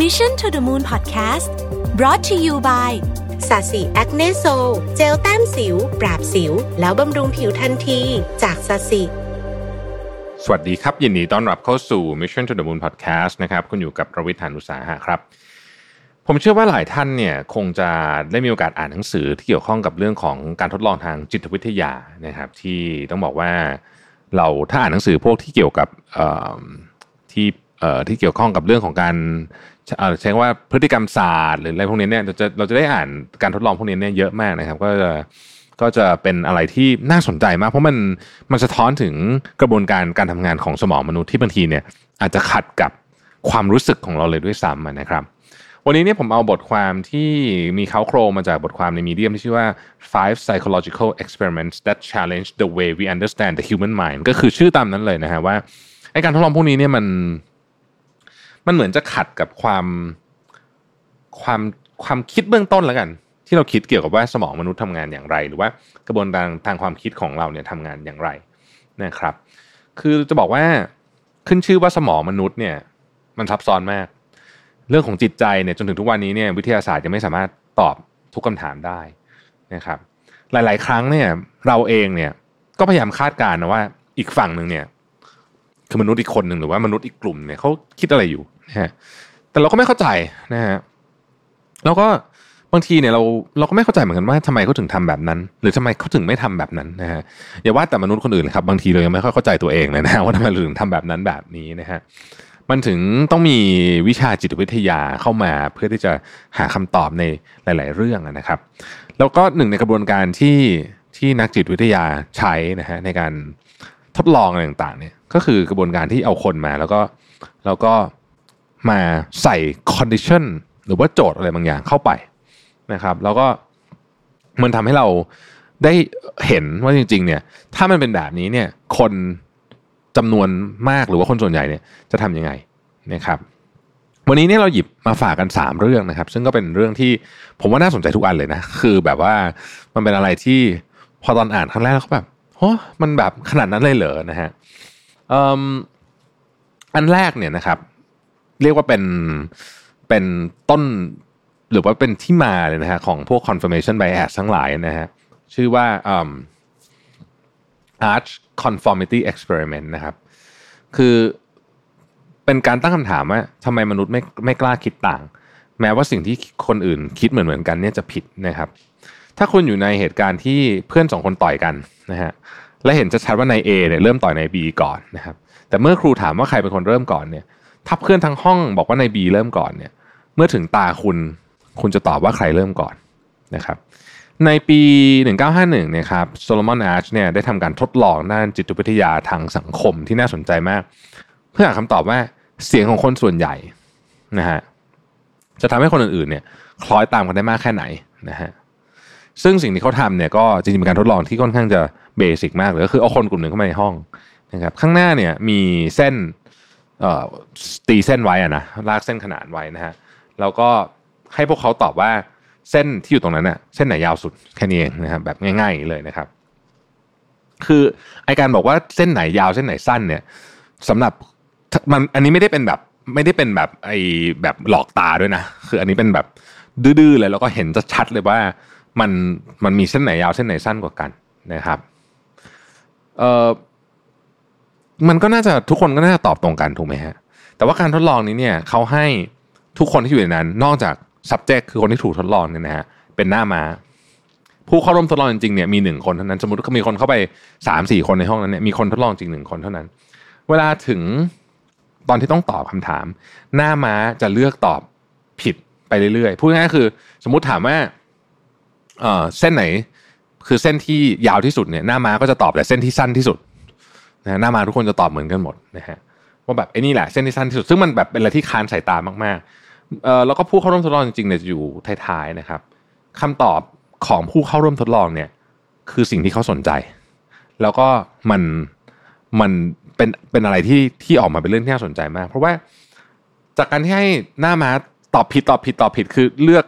Mission to the Moon Podcast brought to you by Sasi Acne Sol เจลแต้มสิว ปราบสิว แล้วบำรุงผิวทันที จาก Sasi สวัสดีครับยินดีต้อนรับเข้าสู่ Mission to the Moon Podcast นะครับคุณอยู่กับรวิศ หาญอุตสาหะครับ ผมเชื่อว่าหลายท่านเนี่ยคงจะได้มีโอกาสอ่านหนังสือที่เกี่ยวข้องกับเรื่องของการทดลองทางจิตวิทยานะครับ ที่ต้องบอกว่าเราถ้าอ่านหนังสือพวกที่เกี่ยวกับเอ่อที่เอ่อ ที่เกี่ยวข้องกับเรื่องของการเอ่อใช้คำว่าพฤติกรรมศาสตร์หรืออะไรพวกนี้เนี่ยเราจะเราจะได้อ่านการทดลองพวกนี้เนี่ยเยอะมากนะครับ ก็จะก็จะเป็นอะไรที่น่าสนใจมาก เพราะมันมันสะท้อนถึงกระบวนการการทำงานของสมองมนุษย์ที่บางทีเนี่ยอาจจะขัดกับความรู้สึกของเราเลยด้วยซ้ำนะครับ วันนี้เนี่ยผมเอาบทความที่มีเขาโครงมาจากบทความในมีเดียมที่ชื่อว่า five psychological experiments that challenge the way we understand the human mind ก็คือชื่อตามนั้นเลยนะฮะว่าไอการทดลองพวกนี้เนี่ยมัน มันเหมือนจะขัดกับความความความคิดเบื้องต้นแล้วกัน ที่เราคิดเกี่ยวกับว่าสมองมนุษย์ทำงานอย่างไร หรือว่ากระบวนการทางความคิดของเราเนี่ยทำงานอย่างไรนะครับ คือจะบอกว่าขึ้นชื่อว่าสมองมนุษย์เนี่ย มันซับซ้อนมาก เรื่องของจิตใจเนี่ยจนถึงทุกวันนี้เนี่ยวิทยาศาสตร์ยังไม่สามารถตอบทุกคำถามได้นะครับ หลาย ๆ ครั้งเนี่ยเราเองเนี่ยก็พยายามคาดการณ์นะว่าอีกฝั่งหนึ่งเนี่ยคือมนุษย์อีกคนหนึ่งหรือว่ามนุษย์อีกกลุ่มเนี่ยเขาคิดอะไรอยู่ นะฮะแต่เราก็ไม่เข้าใจนะฮะแล้วก็บางทีเนี่ยเราเราก็ไม่เข้าใจเหมือนกันว่าทำไมเขาถึงทำแบบนั้น หรือทำไมเขาถึงไม่ทำแบบนั้นนะฮะอย่าว่าแต่มนุษย์คนอื่นเลยครับบางทีเรายังไม่ค่อยเข้าใจตัวเองเลยนะว่าทำไมเราถึงทำแบบนั้นแบบนี้นะฮะมันถึงต้องมีวิชาจิตวิทยาเข้ามาเพื่อที่จะหาคำตอบในหลาย ๆ เรื่องนะครับ แล้วก็หนึ่งในกระบวนการที่ที่นักจิตวิทยาใช้นะฮะในการทดลองอะไรต่างๆเนี่ยก็คือกระบวนการที่เอาคนมาแล้วก็แล้วก็ มาใส่ condition หรือว่าโจทย์อะไรบางอย่างเข้าไปนะครับ แล้วก็มันทำให้เราได้เห็นว่าจริง ๆ เนี่ย ถ้ามันเป็นแบบนี้เนี่ย คนจำนวนมากหรือว่าคนส่วนใหญ่เนี่ยจะทำยังไงนะครับ วันนี้เนี่ยเราหยิบมาฝากกัน 3 เรื่องนะครับ ซึ่งก็เป็นเรื่องที่ผมว่าน่าสนใจทุกอันเลยนะ คือแบบว่ามันเป็นอะไรที่พอตอนอ่านครั้งแรกแล้วก็แบบโอ้มันแบบขนาดนั้นเลยเหรอนะฮะอันแรกเนี่ยนะครับ เรียกว่าเป็นเป็นต้นหรือว่าเป็นที่มาเลยนะฮะของพวก confirmation bias ทั้งหลายนะฮะชื่อว่า arch conformity experiment นะครับ คือเป็นการตั้งคำถามว่าทำไมมนุษย์ไม่ไม่กล้าคิดต่าง แม้ว่าสิ่งที่คนอื่นคิดเหมือนเหมือนกันเนี่ยจะผิดนะครับ ถ้าคุณอยู่ในเหตุการณ์ที่เพื่อนสองคนต่อยกันนะฮะและเห็นชัดว่านาย A เนี่ยเริ่มต่อยนาย B ก่อนนะครับ แต่เมื่อครูถามว่าใครเป็นคนเริ่มก่อนเนี่ย ถ้าเพื่อนทั้งห้องบอกว่านาย B เริ่มก่อนเนี่ยเมื่อถึงตาคุณคุณจะตอบว่าใครเริ่มก่อนนะครับในปี 1951เนี่ยครับโซโลมอนอาร์ชเนี่ยได้ทำการทดลองด้านจิตวิทยาทางสังคมที่น่าสนใจมาก เพื่อหาคำตอบว่าเสียงของคนส่วนใหญ่นะฮะจะทำให้คนอื่นๆเนี่ยคล้อยตามกันได้มากแค่ไหนนะฮะซึ่งสิ่งที่เขาทำเนี่ยก็จริงๆเป็นการทดลองที่ค่อนข้างจะเบสิกมากเลยก็คือเอาคนกลุ่มหนึ่งเข้ามาในห้องนะครับข้างหน้าเนี่ยมีเส้น ตีเส้นไว้อะนะลากเส้นขนานไว้นะฮะแล้วก็ให้พวกเขาตอบว่าเส้นที่อยู่ตรงนั้นน่ะเส้นไหนยาวสุดแค่นี้เองนะครับแบบง่ายๆเลยนะครับ คือไอการบอกว่าเส้นไหนยาวเส้นไหนสั้นเนี่ยสำหรับมันอันนี้ไม่ได้เป็นแบบไม่ได้เป็นแบบไอแบบหลอกตาด้วยนะคืออันนี้เป็นแบบดื้อๆเลยแล้วก็เห็นจะชัดเลยว่ามันมันมีเส้นไหนยาวเส้นไหนสั้นกว่ากันนะครับเอ่อ มันก็น่าจะทุกคนก็น่าจะตอบตรงกันถูกไหมฮะ แต่ว่าการทดลองนี้เนี่ยเขาให้ทุกคนที่อยู่ในนั้น นอกจาก subject คือคนที่ถูกทดลองเนี่ยนะฮะเป็นหน้ามา้าผู้เข้าร่วมทดลองจริงๆเนี่ยมีหนึ่งคนเท่านั้นสมมติเขามีคนเข้าไปสามสี่คนในห้องนั้นเนี่ยมีคนทดลองจริงหนึ่งคนเท่านั้น เวลาถึงตอนที่ต้องตอบคำถาม หน้าม้าจะเลือกตอบผิดไปเรื่อยๆพูดง่ายๆคือ สมมติถามว่าเออเส้นไหน คือเส้นที่ยาวที่สุดเนี่ยหน้าม้าก็จะตอบแต่เส้นที่สั้นที่สุด นะหน้ามาทุกคนจะตอบเหมือนกันหมดนะฮะว่าแบบไอ้นี่แหละเส้นที่สั้นที่สุดซึ่งมันแบบเป็นอะไรที่คานสายตามากๆเอ่อแล้วก็ผู้เข้าร่วมทดลองจริงๆเนี่ยจะอยู่ท้ายๆนะครับคำตอบของผู้เข้าร่วมทดลองเนี่ย คือสิ่งที่เขาสนใจ แล้วก็มันมันเป็นเป็นอะไรที่ที่ออกมาเป็นเรื่องที่น่าสนใจมาก เพราะว่าจากการที่ให้หน้ามาตอบผิดตอบผิดตอบผิดคือเลือก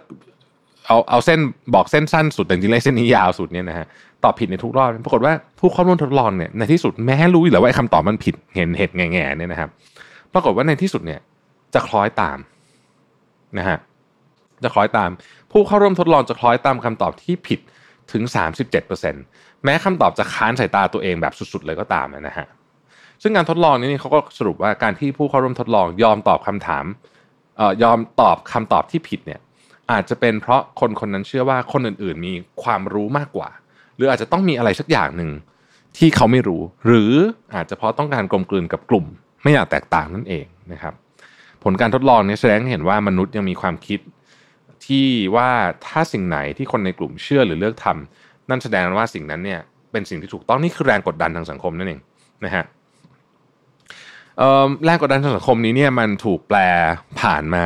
เอาเอาเส้นบอกเส้นสั้นสุดแต่จริงๆแล้วเส้นนี้ยาวสุดเนี่ยนะฮะ ตอบผิดในทุกรอบปรากฏว่าผู้เข้าร่วมทดลองเนี่ยในที่สุดแม้รู้อยู่แล้วว่าคำตอบมันผิดเห็นเห็ดแง่ๆเนี่ยนะครับ ปรากฏว่าในที่สุดเนี่ยจะคล้อยตามนะฮะจะคล้อยตาม ผู้เข้าร่วมทดลองจะคล้อยตามคำตอบที่ผิดถึง 37%แม้คำตอบจะค้านสายตาตัวเองแบบสุดๆเลยก็ตามนะฮะซึ่งการทดลองนี้เขาก็สรุปว่าการที่ผู้เข้าร่วมทดลองยอมตอบคำถามเอ่อยอมตอบคำตอบที่ผิดเนี่ยอาจจะเป็นเพราะคนคนนั้นเชื่อว่าคนอื่นๆ มีความรู้มากกว่า หรืออาจจะต้องมีอะไรสักอย่างหนึ่งที่เขาไม่รู้ หรืออาจจะเพราะต้องการกลมกลืนกับกลุ่ม ไม่อยากแตกต่างนั่นเองนะครับ ผลการทดลองนี้แสดงให้เห็นว่ามนุษย์ยังมีความคิดที่ว่าถ้าสิ่งไหนที่คนในกลุ่มเชื่อหรือเลือกทำนั่นแสดงว่าสิ่งนั้นเนี่ยเป็นสิ่งที่ถูกต้องนี่คือแรงกดดันทางสังคมนั่นเองนะฮะแรงกดดันทางสังคมนี้เนี่ยมันถูกแปลผ่านมา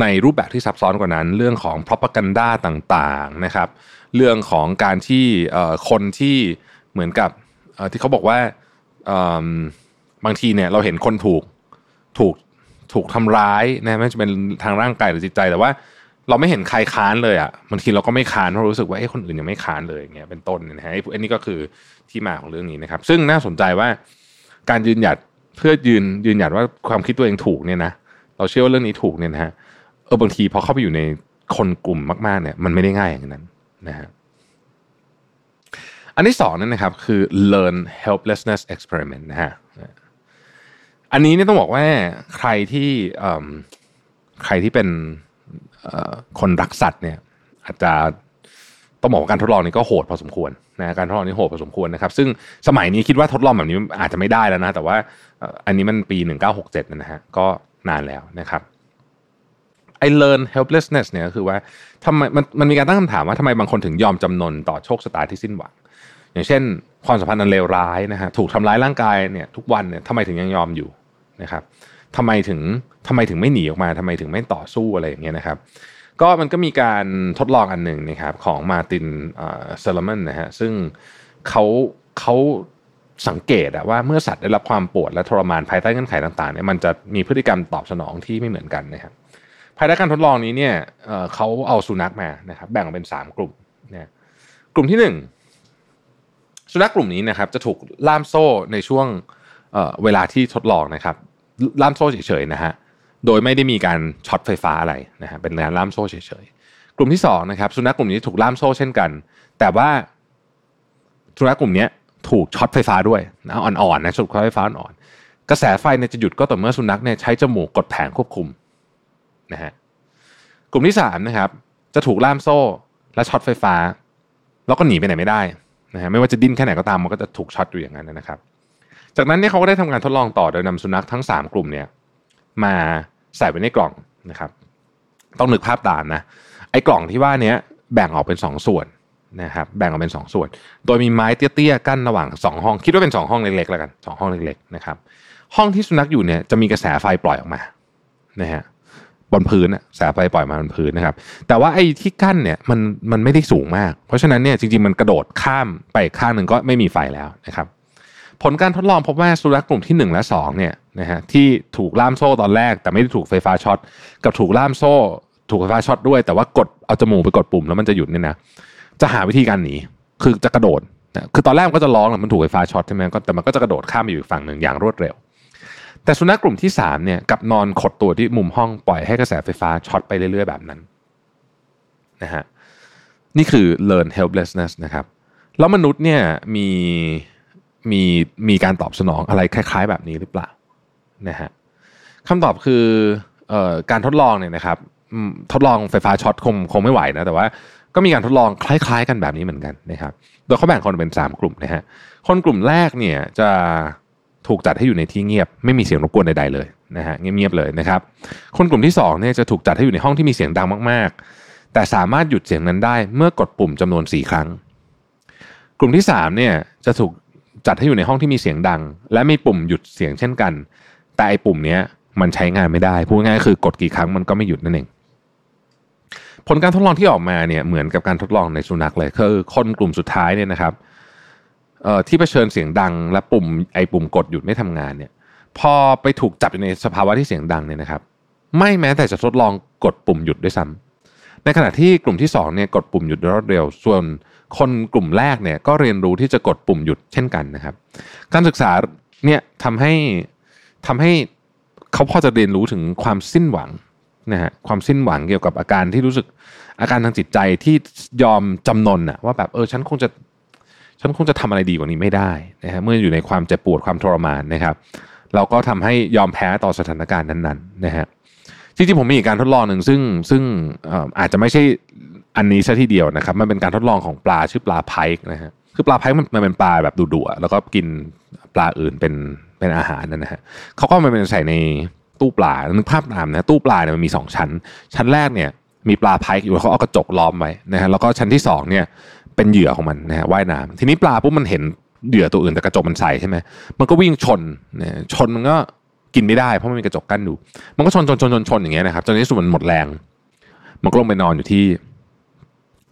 ในรูปแบบที่ซับซ้อนกว่านั้น เรื่องของ propaganda ต่างๆนะครับ เรื่องของการที่คนที่เหมือนกับที่เขาบอกว่าบางทีเนี่ยเราเห็นคนถูกถูกถูกทำร้ายนะไม่จะเป็นทางร่างกายหรือจิตใจแต่ว่าเราไม่เห็นใครค้านเลยอะ่ะบางทีเราก็ไม่ค้านเพราะรู้สึกว่าเอ้คนอื่นยังไม่ค้านเลยอย่างเงี้ยเป็นต้นนะฮะอันนี้ก็คือที่มาของเรื่องนี้นะครับ ซึ่งน่าสนใจว่าการยืนหยัดเพื่อยืนยืนหยัดว่าความคิดตัวเองถูกเนี่ยนะเราเชื่อว่าเรื่องนี้ถูกเนี่ยนะฮะ ออบางทีพอเข้าไปอยู่ในคนกลุ่มมากๆเนี่ย มันไม่ได้ง่ายอย่างนั้นนะฮะอันที่สองนั่นนะครับคือ learn helplessness experiment นะฮะอันนี้เนี่ยต้องบอกว่าใครที่ใครที่เป็นคนรักสัตว์เนี่ย อาจจะต้องบอกว่าการทดลองนี้ก็โหดพอสมควรนะการทดลองนี้โหดพอสมควรนะครับ ซึ่งสมัยนี้คิดว่าทดลองแบบนี้อาจจะไม่ได้แล้วนะ แต่ว่าอันนี้มันปี 1967นะฮะก็นานแล้วนะครับ ไอ้ learn helplessness เนี่ยก็คือว่าทำไมมันมันมีการตั้งคำถามว่าทำไมบางคนถึงยอมจำนนต่อโชคชะตาที่สิ้นหวัง อย่างเช่น ความสัมพันธ์อันเลวร้ายนะฮะถูกทำร้ายร่างกายเนี่ยทุกวันเนี่ยทำไมถึงยังยอมอยู่นะครับทำไมถึงทำไมถึงไม่หนีออกมาทำไมถึงไม่ต่อสู้อะไรอย่างเงี้ยนะครับ ก็มันก็มีการทดลองอันหนึ่งนะครับของมาตินเซลมอนนะฮะซึ่งเขาเขาสังเกตว่าเมื่อสัตว์ได้รับความปวดและทรมานภายใต้เงื่อนไขต่างๆเนี่ยมันจะมีพฤติกรรมตอบสนองที่ไม่เหมือนกันนะครับ ภายใต้การทดลองนี้เนี่ยเขาเอาสุนัขมานะครับ แบ่งเป็นสามกลุ่มเนี่ยกลุ่มที่หนึ่งสุนัขกลุ่มนี้นะครับ จะถูกล่ามโซ่ในช่วงเวลาที่ทดลองนะครับ ล่ามโซ่เฉยๆนะฮะโดยไม่ได้มีการช็อตไฟฟ้าอะไรนะฮะเป็นการล่ามโซ่เฉยๆกลุ่มที่2นะครับ สุนัขกลุ่มนี้ถูกล่ามโซ่เช่นกัน แต่ว่าสุนัขกลุ่มนี้ถูกช็อตไฟฟ้าด้วยนะอ่อนๆนะช็อตไฟฟ้าอ่อนกระแสไฟเนี่ยจะหยุดก็ต่อเมื่อสุนัขเนี่ยใช้จมูกกดแผงควบคุม นะฮะกลุ่มที่3นะครับจะถูกล่ามโซ่และช็อตไฟฟ้า แล้วก็หนีไปไหนไม่ได้นะฮะไม่ว่าจะดิ้นแค่ไหนก็ตามมันก็จะถูกช็อตอยู่อย่างนั้นนะครับ จากนั้นเนี่ยเขาก็ได้ทำการทดลองต่อโดยนำสุนัขทั้ง 3 กลุ่มเนี่ยมาใส่ไว้ในกล่องนะครับ ต้องนึกภาพตามนะไอ้กล่องที่ว่านี้แบ่งออกเป็น 2 ส่วนนะครับแบ่งออกเป็น 2 ส่วน โดยมีไม้เตี้ยๆกั้นระหว่าง 2 ห้อง คิดว่าเป็น 2 ห้องเล็กๆแล้วกัน 2 ห้องเล็กๆนะครับห้องที่สุนัขอยู่เนี่ยจะมีกระแสไฟปล่อยออกมานะฮะ บนพื้นอะแสไฟปล่อยมาบนพื้นนะครับ แต่ว่าไอ้ที่กั้นเนี่ยมันมันไม่ได้สูงมาก เพราะฉะนั้นเนี่ยจริงๆมันกระโดดข้ามไปข้างหนึ่งก็ไม่มีไฟแล้วนะครับ ผลการทดลองพบว่าสุนัขกลุ่มที่ 1 และ2เนี่ยนะฮะที่ถูกล่ามโซ่ตอนแรก แต่ไม่ได้ถูกไฟฟ้าช็อตกับถูกล่ามโซ่ ถูกไฟฟ้าช็อตด้วย แต่ว่ากดเอาจมูกไปกดปุ่มแล้วมันจะหยุดเนี่ยนะจะหาวิธีการหนีคือจะกระโดดนะคือตอนแรกมันก็จะร้องแหละมันถูกไฟฟ้าช็อตใช่ไหมก็แต่มันก็จะกระโดดข้ามไปอยู่ฝั่งหนึ่งอย่างรวดเร็ว แต่สุนัขกลุ่มที่3เนี่ยกลับนอนขดตัวที่มุมห้องปล่อยให้กระแสไฟฟ้าช็อตไปเรื่อยๆ แบบนั้นนะฮะนี่คือ learned helplessness นะครับแล้วมนุษย์เนี่ยมีมีมีการตอบสนองอะไรคล้ายๆ แบบนี้หรือเปล่านะฮะคำตอบคือออการทดลองเนี่ยนะครับทดลองไฟฟ้าช็อตคงคงไม่ไหวนะแต่ว่าก็มีการทดลองคล้าย ๆ กันแบบนี้เหมือนกันนะครับ โดยเขาแบ่งคนเป็น 3 กลุ่มนะฮะคนกลุ่มแรกเนี่ยจะ ถูกจัดให้อยู่ในที่เงียบ ไม่มีเสียงรบกวนใดๆเลยนะฮะเงียบๆเลยนะครับ คนกลุ่มที่2เนี่ยจะถูกจัดให้อยู่ในห้องที่มีเสียงดังมากๆ แต่สามารถหยุดเสียงนั้นได้เมื่อกดปุ่มจำนวน 4 ครั้ง กลุ่มที่3เนี่ยจะถูกจัดให้อยู่ในห้องที่มีเสียงดัง และมีปุ่มหยุดเสียงเช่นกัน แต่ไอ้ปุ่มนี้มันใช้งานไม่ได้พูดง่ายคือกดกี่ครั้งมันก็ไม่หยุดนั่นเองผลการทดลองที่ออกมาเนี่ยเหมือนกับการทดลองในสุนัขเลยคือคนกลุ่มสุดท้ายเนี่ยนะครับ ที่เผชิญเสียงดัง และปุ่มไอปุ่มกดหยุดไม่ทำงานเนี่ย พอไปถูกจับอยู่ในสภาวะที่เสียงดังเนี่ยนะครับ ไม่แม้แต่จะทดลองกดปุ่มหยุดด้วยซ้ำในขณะที่กลุ่มที่2เนี่ยกดปุ่มหยุดรวดเร็ว ส่วนคนกลุ่มแรกเนี่ยก็เรียนรู้ที่จะกดปุ่มหยุดเช่นกันนะครับ การศึกษาเนี่ยทำให้ทำให้เขาพอจะเรียนรู้ถึงความสิ้นหวังนะฮะความสิ้นหวังเกี่ยวกับอาการที่รู้สึกอาการทางจิตใจที่ยอมจำนนอะว่าแบบเออฉันคงจะ ฉันคงจะทำอะไรดีกว่านี้ไม่ได้นะฮะเมื่ออยู่ในความเจ็บปวดความทรมานนะครับ เราก็ทำให้ยอมแพ้ต่อสถานการณ์นั้นๆนะฮะจริงๆผมมีการทดลองหนึ่งซึ่งซึ่งอาจจะไม่ใช่อันนี้ซะทีเดียวนะครับ มันเป็นการทดลองของปลาชื่อปลาไพค์นะฮะคือปลาไพค์มันเป็นปลาแบบดุๆแล้วก็กินปลาอื่นเป็นเป็นอาหารนะฮะเขาก็มันเป็นใส่ในตู้ปลานึกภาพตามนะตู้ปลาเนี่ยมันมีสองชั้น ชั้นแรกเนี่ยมีปลาไพค์อยู่เขาเอากระจกล้อมไว้นะฮะแล้วก็ชั้นที่สองเนี่ย เป็นเหยื่อของมันนะฮะว่ายน้ำทีนี้ปลาปุ๊บมันเห็นเหยื่อตัวอื่นแต่กระจกมันใสใช่ไหมมันก็วิ่งชนนะชนมันก็กินไม่ได้เพราะมันมีกระจกกั้นอยู่ มันก็ชนชนชนชนชนอย่างเงี้ยนะครับจนในที่สุดมันหมดแรง มันก็ลงไปนอนอยู่ที่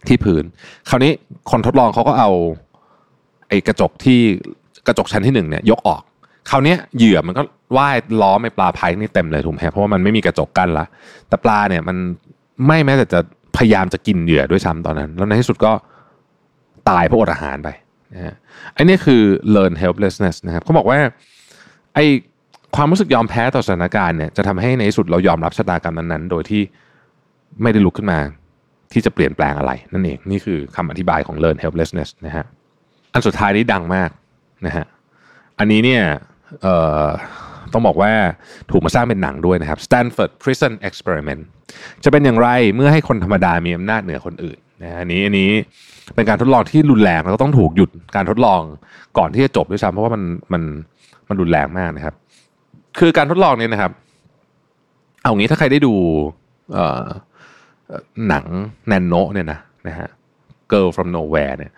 ที่พื้น คราวนี้คนทดลองเขาก็เอา ไอ้กระจกที่กระจกชั้นที่หนึ่งเนี่ยยกออก คราวนี้เหยื่อมันก็ว่ายล้อมไอ้ปลาไพนี่เต็มเลยถูกไหมเพราะว่ามันไม่มีกระจกกั้นละแต่ปลาเนี่ยมันไม่แม้แต่จะพยายามจะกินเหยื่อด้วยซ้ำตอนนั้น แล้วในที่สุดก็ ตายเพราะอดอาหารไปนะฮะไอ้นี่คือ learn helplessness นะครับเขาบอกว่าไอ้ความรู้สึกยอมแพ้ต่อสถานการณ์เนี่ยจะทำให้ในที่สุดเรายอมรับชะตากรรมนั้นๆ โดยที่ไม่ได้ลุกขึ้นมา ที่จะเปลี่ยนแปลงอะไร นั่นเองนี่คือคำอธิบายของ learn helplessness นะฮะอันสุดท้ายนี้ดังมากนะฮะอันนี้เนี่ยต้องบอกว่าถูกมาสร้างเป็นหนังด้วยนะครับ Stanford Prison Experiment จะเป็นอย่างไรเมื่อให้คนธรรมดามีอำนาจเหนือคนอื่นนะอันนี้อันนี้ เป็นการทดลองที่รุนแรงแล้วก็ต้องถูกหยุดการทดลองก่อนที่จะจบด้วยซ้ำเพราะว่ามันมันมันรุนแรงมากนะครับ คือการทดลองเนี้นะครับ เอางี้ถ้าใครได้ดูหนังแนนโนเนี่ยนะนะฮะ Girl from Nowhere เนี่ย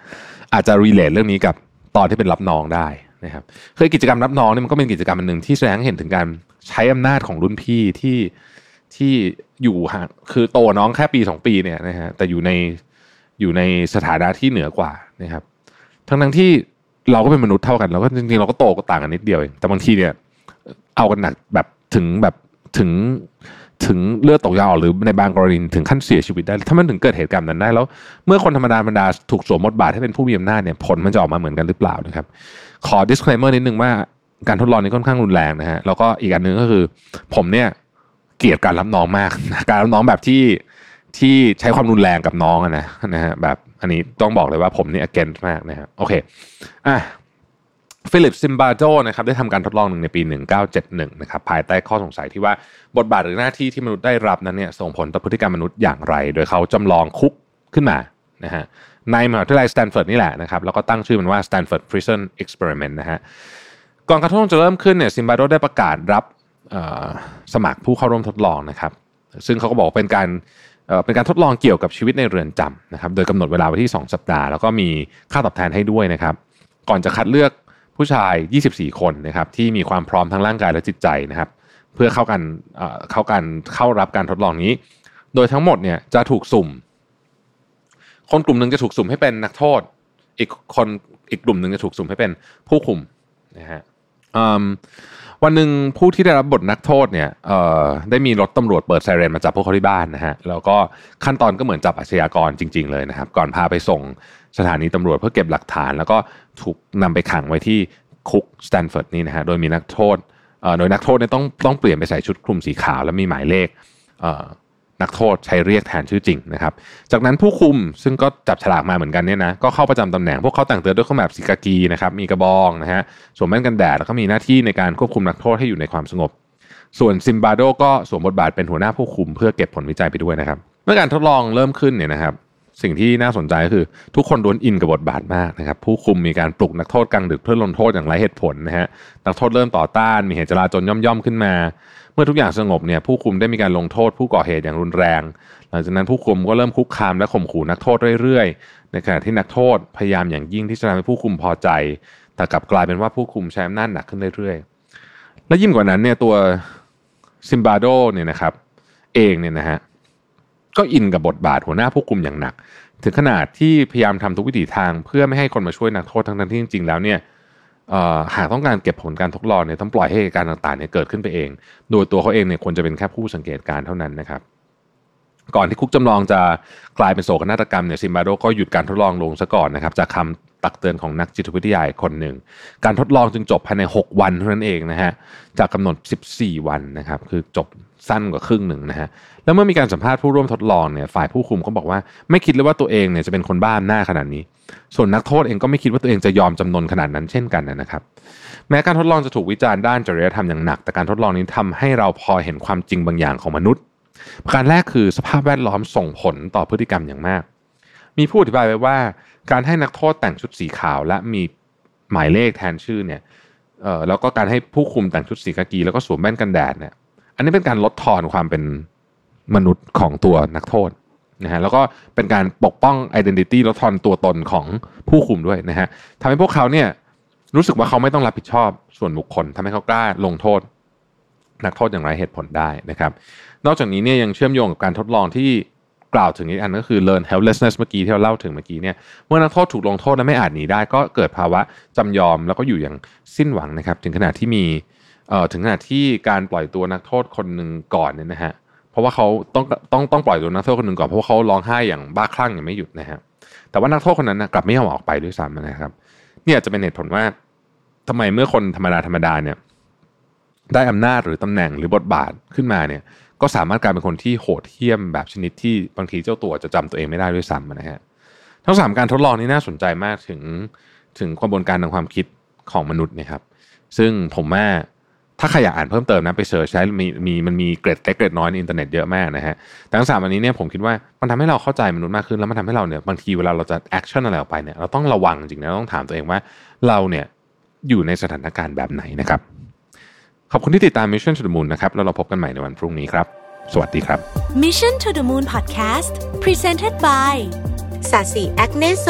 อาจจะรีเลทเรื่องนี้กับตอนที่เป็นรับน้องได้นะครับเคยกิจกรรมรับน้องเนี่ยมันก็เป็นกิจกรรมอันหนึ่งที่แสดงเห็นถึงการใช้อำนาจของรุ่นพี่ที่ที่อยู่ห่างคือโตน้องแค่ปีสองปีเนี่ยนะฮะแต่อยู่ใน อยู่ในสถานะที่เหนือกว่านะครับ ทั้งทั้งที่เราก็เป็นมนุษย์เท่ากันแล้วก็จริงๆเราก็โตก็ต่างกันนิดเดียวเองแต่บางทีเนี่ย เอากันหนักแบบถึงแบบถึงถึงเลือดตกยาวหรือในบางกรณีถึงขั้นเสียชีวิตได้ ถ้ามันถึงเกิดเหตุการณ์นั้นได้แล้ว เมื่อคนธรรมดาบรรดาถูกสวมบทบาทให้เป็นผู้มีอำนาจเนี่ยผลมันจะออกมาเหมือนกันหรือเปล่านะครับ ขอ disclaimer นิดนึงว่าการทดลองนี้ค่อนข้างรุนแรงนะฮะแล้วก็อีกอันนึงก็คือ ผมเนี่ยเกลียดการรับน้องมาก การรับน้องแบบที่ ที่ใช้ความรุนแรงกับน้องนะนะฮะแบบอันนี้ต้องบอกเลยว่าผมนี่ against มากนะฮะโอเคอะฟิลิปซิมบาโดนะครับได้ทำการทดลองหนึ่งในปี 1971 นะครับภายใต้ข้อสงสัยที่ว่าบทบาทหรือหน้าที่ที่มนุษย์ได้รับนั้นเนี่ยส่งผลต่อพฤติกรรมมนุษย์อย่างไร โดยเขาจำลองคุกขึ้นมานะฮะในมหาวิทยาลัยสแตนฟอร์ดนี่แหละนะครับแล้วก็ตั้งชื่อมันว่า Stanford Prison Experiment นะฮะก่อนการทดลองจะเริ่มขึ้นเนี่ยซิมบาโดได้ประกาศรับสมัครผู้เข้าร่วมทดลองนะครับซึ่งเขาก็บอกเป็นการ เป็นการทดลองเกี่ยวกับชีวิตในเรือนจำนะครับ โดยกำหนดเวลาไว้ที่ 2 สัปดาห์ แล้วก็มีค่าตอบแทนให้ด้วยนะครับ ก่อนจะคัดเลือกผู้ชาย 24 คนนะครับที่มีความพร้อมทั้งร่างกายและจิตใจนะครับ เพื่อเข้ากันเข้ากันเข้ารับการทดลองนี้ โดยทั้งหมดเนี่ยจะถูกสุ่ม คนกลุ่มหนึ่งจะถูกสุ่มให้เป็นนักโทษ อีกคนอีกกลุ่มหนึ่งจะถูกสุ่มให้เป็นผู้คุมนะฮะ วันหนึ่งผู้ที่ได้รับบทนักโทษเนี่ยได้มีรถตำรวจเปิดไซเรนมาจับพวกเขาที่บ้านนะฮะแล้วก็ขั้นตอนก็เหมือนจับอาชญากรจริง ๆ เลยนะครับ ก่อนพาไปส่งสถานีตำรวจเพื่อเก็บหลักฐาน แล้วก็ถูกนำไปขังไว้ที่คุกสแตนฟอร์ดนี่นะฮะโดยมีนักโทษโดยนักโทษเนี่ยต้องต้องเปลี่ยนไปใส่ชุดคลุมสีขาว แล้วมีหมายเลข นักโทษใช้เรียกแทนชื่อจริงนะครับ จากนั้นผู้คุมซึ่งก็จับฉลากมาเหมือนกันเนี่ยนะก็เข้าประจำตำแหน่งพวกเขาแต่งเติมด้วยเครื่องแบบสีกากีนะครับมีกระบองนะฮะสวมแว่นกันแดดแล้วก็มีหน้าที่ในการควบคุมนักโทษให้อยู่ในความสงบ ส่วนซิมบาโดก็สวมบทบาทเป็นหัวหน้าผู้คุมเพื่อเก็บผลวิจัยไปด้วยนะครับ เมื่อการทดลองเริ่มขึ้นเนี่ยนะครับสิ่งที่น่าสนใจก็คือทุกคนโดนอินกับบทบาทมากนะครับผู้คุมมีการปลุกนักโทษกลางดึกเพื่อลงโทษอย่างไรเหตุผลนะฮะนักโทษเริ่มต่อต้านมีเหตุจลาจลย่อมๆขึ้นมา เมื่อทุกอย่างสงบเนี่ยผู้คุมได้มีการลงโทษผู้ก่อเหตุอย่างรุนแรง หลังจากนั้นผู้คุมก็เริ่มคุกคามและข่มขู่นักโทษเรื่อยๆ ในขณะที่นักโทษพยายามอย่างยิ่งที่จะทำให้ผู้คุมพอใจ แต่กลับกลายเป็นว่าผู้คุมใช้อำนาจหนักขึ้นเรื่อยๆ และยิ่งกว่านั้นเนี่ยตัวซิมบาโดเนี่ยนะครับเองเนี่ยนะฮะก็อินกับบทบาทหัวหน้าผู้คุมอย่างหนัก ถึงขนาดที่พยายามทำทุกวิถีทางเพื่อไม่ให้คนมาช่วยนักโทษทั้งนั้นที่จริงๆแล้วเนี่ย หากต้องการเก็บผลการทดลองเนี่ยต้องปล่อยให้การต่างๆเนี่ยเกิดขึ้นไปเอง โดยตัวเขาเองเนี่ยควรจะเป็นแค่ผู้สังเกตการเท่านั้นนะครับ ก่อนที่คุกจำลองจะกลายเป็นโศกนาฏกรรมเนี่ยซิมบาโดก็หยุดการทดลองลงซะก่อนนะครับจากคตักเตือนของนักจิตวิทยาคนหนึ่ง การทดลองจึงจบภายใน 6 วันเท่านั้นเองนะฮะจากกำหนด 14 วันนะครับคือจบสั้นกว่าครึ่งหนึ่งนะฮะแล้วเมื่อมีการสัมภาษณ์ผู้ร่วมทดลองเนี่ยฝ่ายผู้คุมก็บอกว่า ไม่คิดเลยว่าตัวเองเนี่ยจะเป็นคนบ้าหน้าขนาดนี้ ส่วนนักโทษเองก็ไม่คิดว่าตัวเองจะยอมจำนนขนาดนั้นเช่นกันนะครับ แม้การทดลองจะถูกวิจารณ์ด้านจริยธรรมอย่างหนัก แต่การทดลองนี้ทำให้เราพอเห็นความจริงบางอย่างของมนุษย์ ประการแรกคือสภาพแวดล้อมส่งผลต่อพฤติกรรมอย่างมาก มีผู้อธิบายไว้ว่า การให้นักโทษแต่งชุดสีขาว และมีหมายเลขแทนชื่อเนี่ยเออแล้วก็การให้ผู้คุมแต่งชุดสีกากีแล้วก็สวมแว่นกันแดดเนี่ย อันนี้เป็นการลดทอนความเป็นมนุษย์ของตัวนักโทษ นะฮะแล้วก็เป็นการปกป้อง identity ลดทอนตัวตนของผู้คุมด้วยนะฮะทำให้พวกเขาเนี่ยรู้สึกว่าเขาไม่ต้องรับผิดชอบส่วนบุคคลทำให้เขากล้าลงโทษ นักโทษอย่างไรเหตุผลได้นะครับ นอกจากนี้เนี่ยยังเชื่อมโยงกับการทดลองที่กล่าวถึงอีกอันก็คือ learn helplessness เมื่อกี้ที่เราเล่าถึงเมื่อกี้เนี่ยเมื่อนักโทษถูกลงโทษและไม่อาจหนีได้ ก็เกิดภาวะจำยอมแล้วก็อยู่อย่างสิ้นหวังนะครับ ถึงขนาดที่มีเอ่อถึงขนาดที่การปล่อยตัวนักโทษคนหนึ่งก่อนเนี่ยนะฮะ เพราะว่าเขาต้องต้องต้องปล่อยตัวนักโทษคนหนึ่งก่อนเพราะว่าเขาร้องไห้อย่างบ้าคลั่งอย่างไม่หยุดนะฮะแต่ว่านักโทษคนนั้นนะกลับไม่ยอมออกไปด้วยซ้ำนะครับเนี่ยจะเป็นเหตุผลว่าทำไมเมื่อคนธรรมดาธรรมดาเนี่ย ได้อำนาจหรือตำแหน่งหรือบทบาทขึ้นมาเนี่ย ก็สามารถกลายเป็นคนที่โหดเหี้ยมแบบชนิดที่บางทีเจ้าตัวจะจำตัวเองไม่ได้ด้วยซ้ำนะฮะทั้งสามการทดลองนี้น่าสนใจมากถึงถึงกระบวนการทางความคิดของมนุษย์นะครับ ซึ่งผมว่า ถ้าใครอยากอ่านเพิ่มเติมนะไปเสิร์ชใช้มีมีมันมีเกร็ดเล็กเกร็ดน้อยในอินเทอร์เน็ตเยอะมากนะฮะแต่ทั้งสามอันนี้เนี่ยผมคิดว่ามันทำให้เราเข้าใจมนุษย์มากขึ้นแล้วมันทำให้เราเนี่ยบางทีเวลาเราจะ action อะไรออกไปเนี่ยเราต้องระวังจริงๆนะต้องถามตัวเองว่าเราเนี่ยอยู่ในสถานการณ์แบบไหนนะครับขอบคุณที่ติดตาม Mission to the Moon นะครับแล้วเราพบกันใหม่ในวันพรุ่งนี้ครับ สวัสดีครับ Mission to the Moon Podcast Presented by Sasi Acne Sol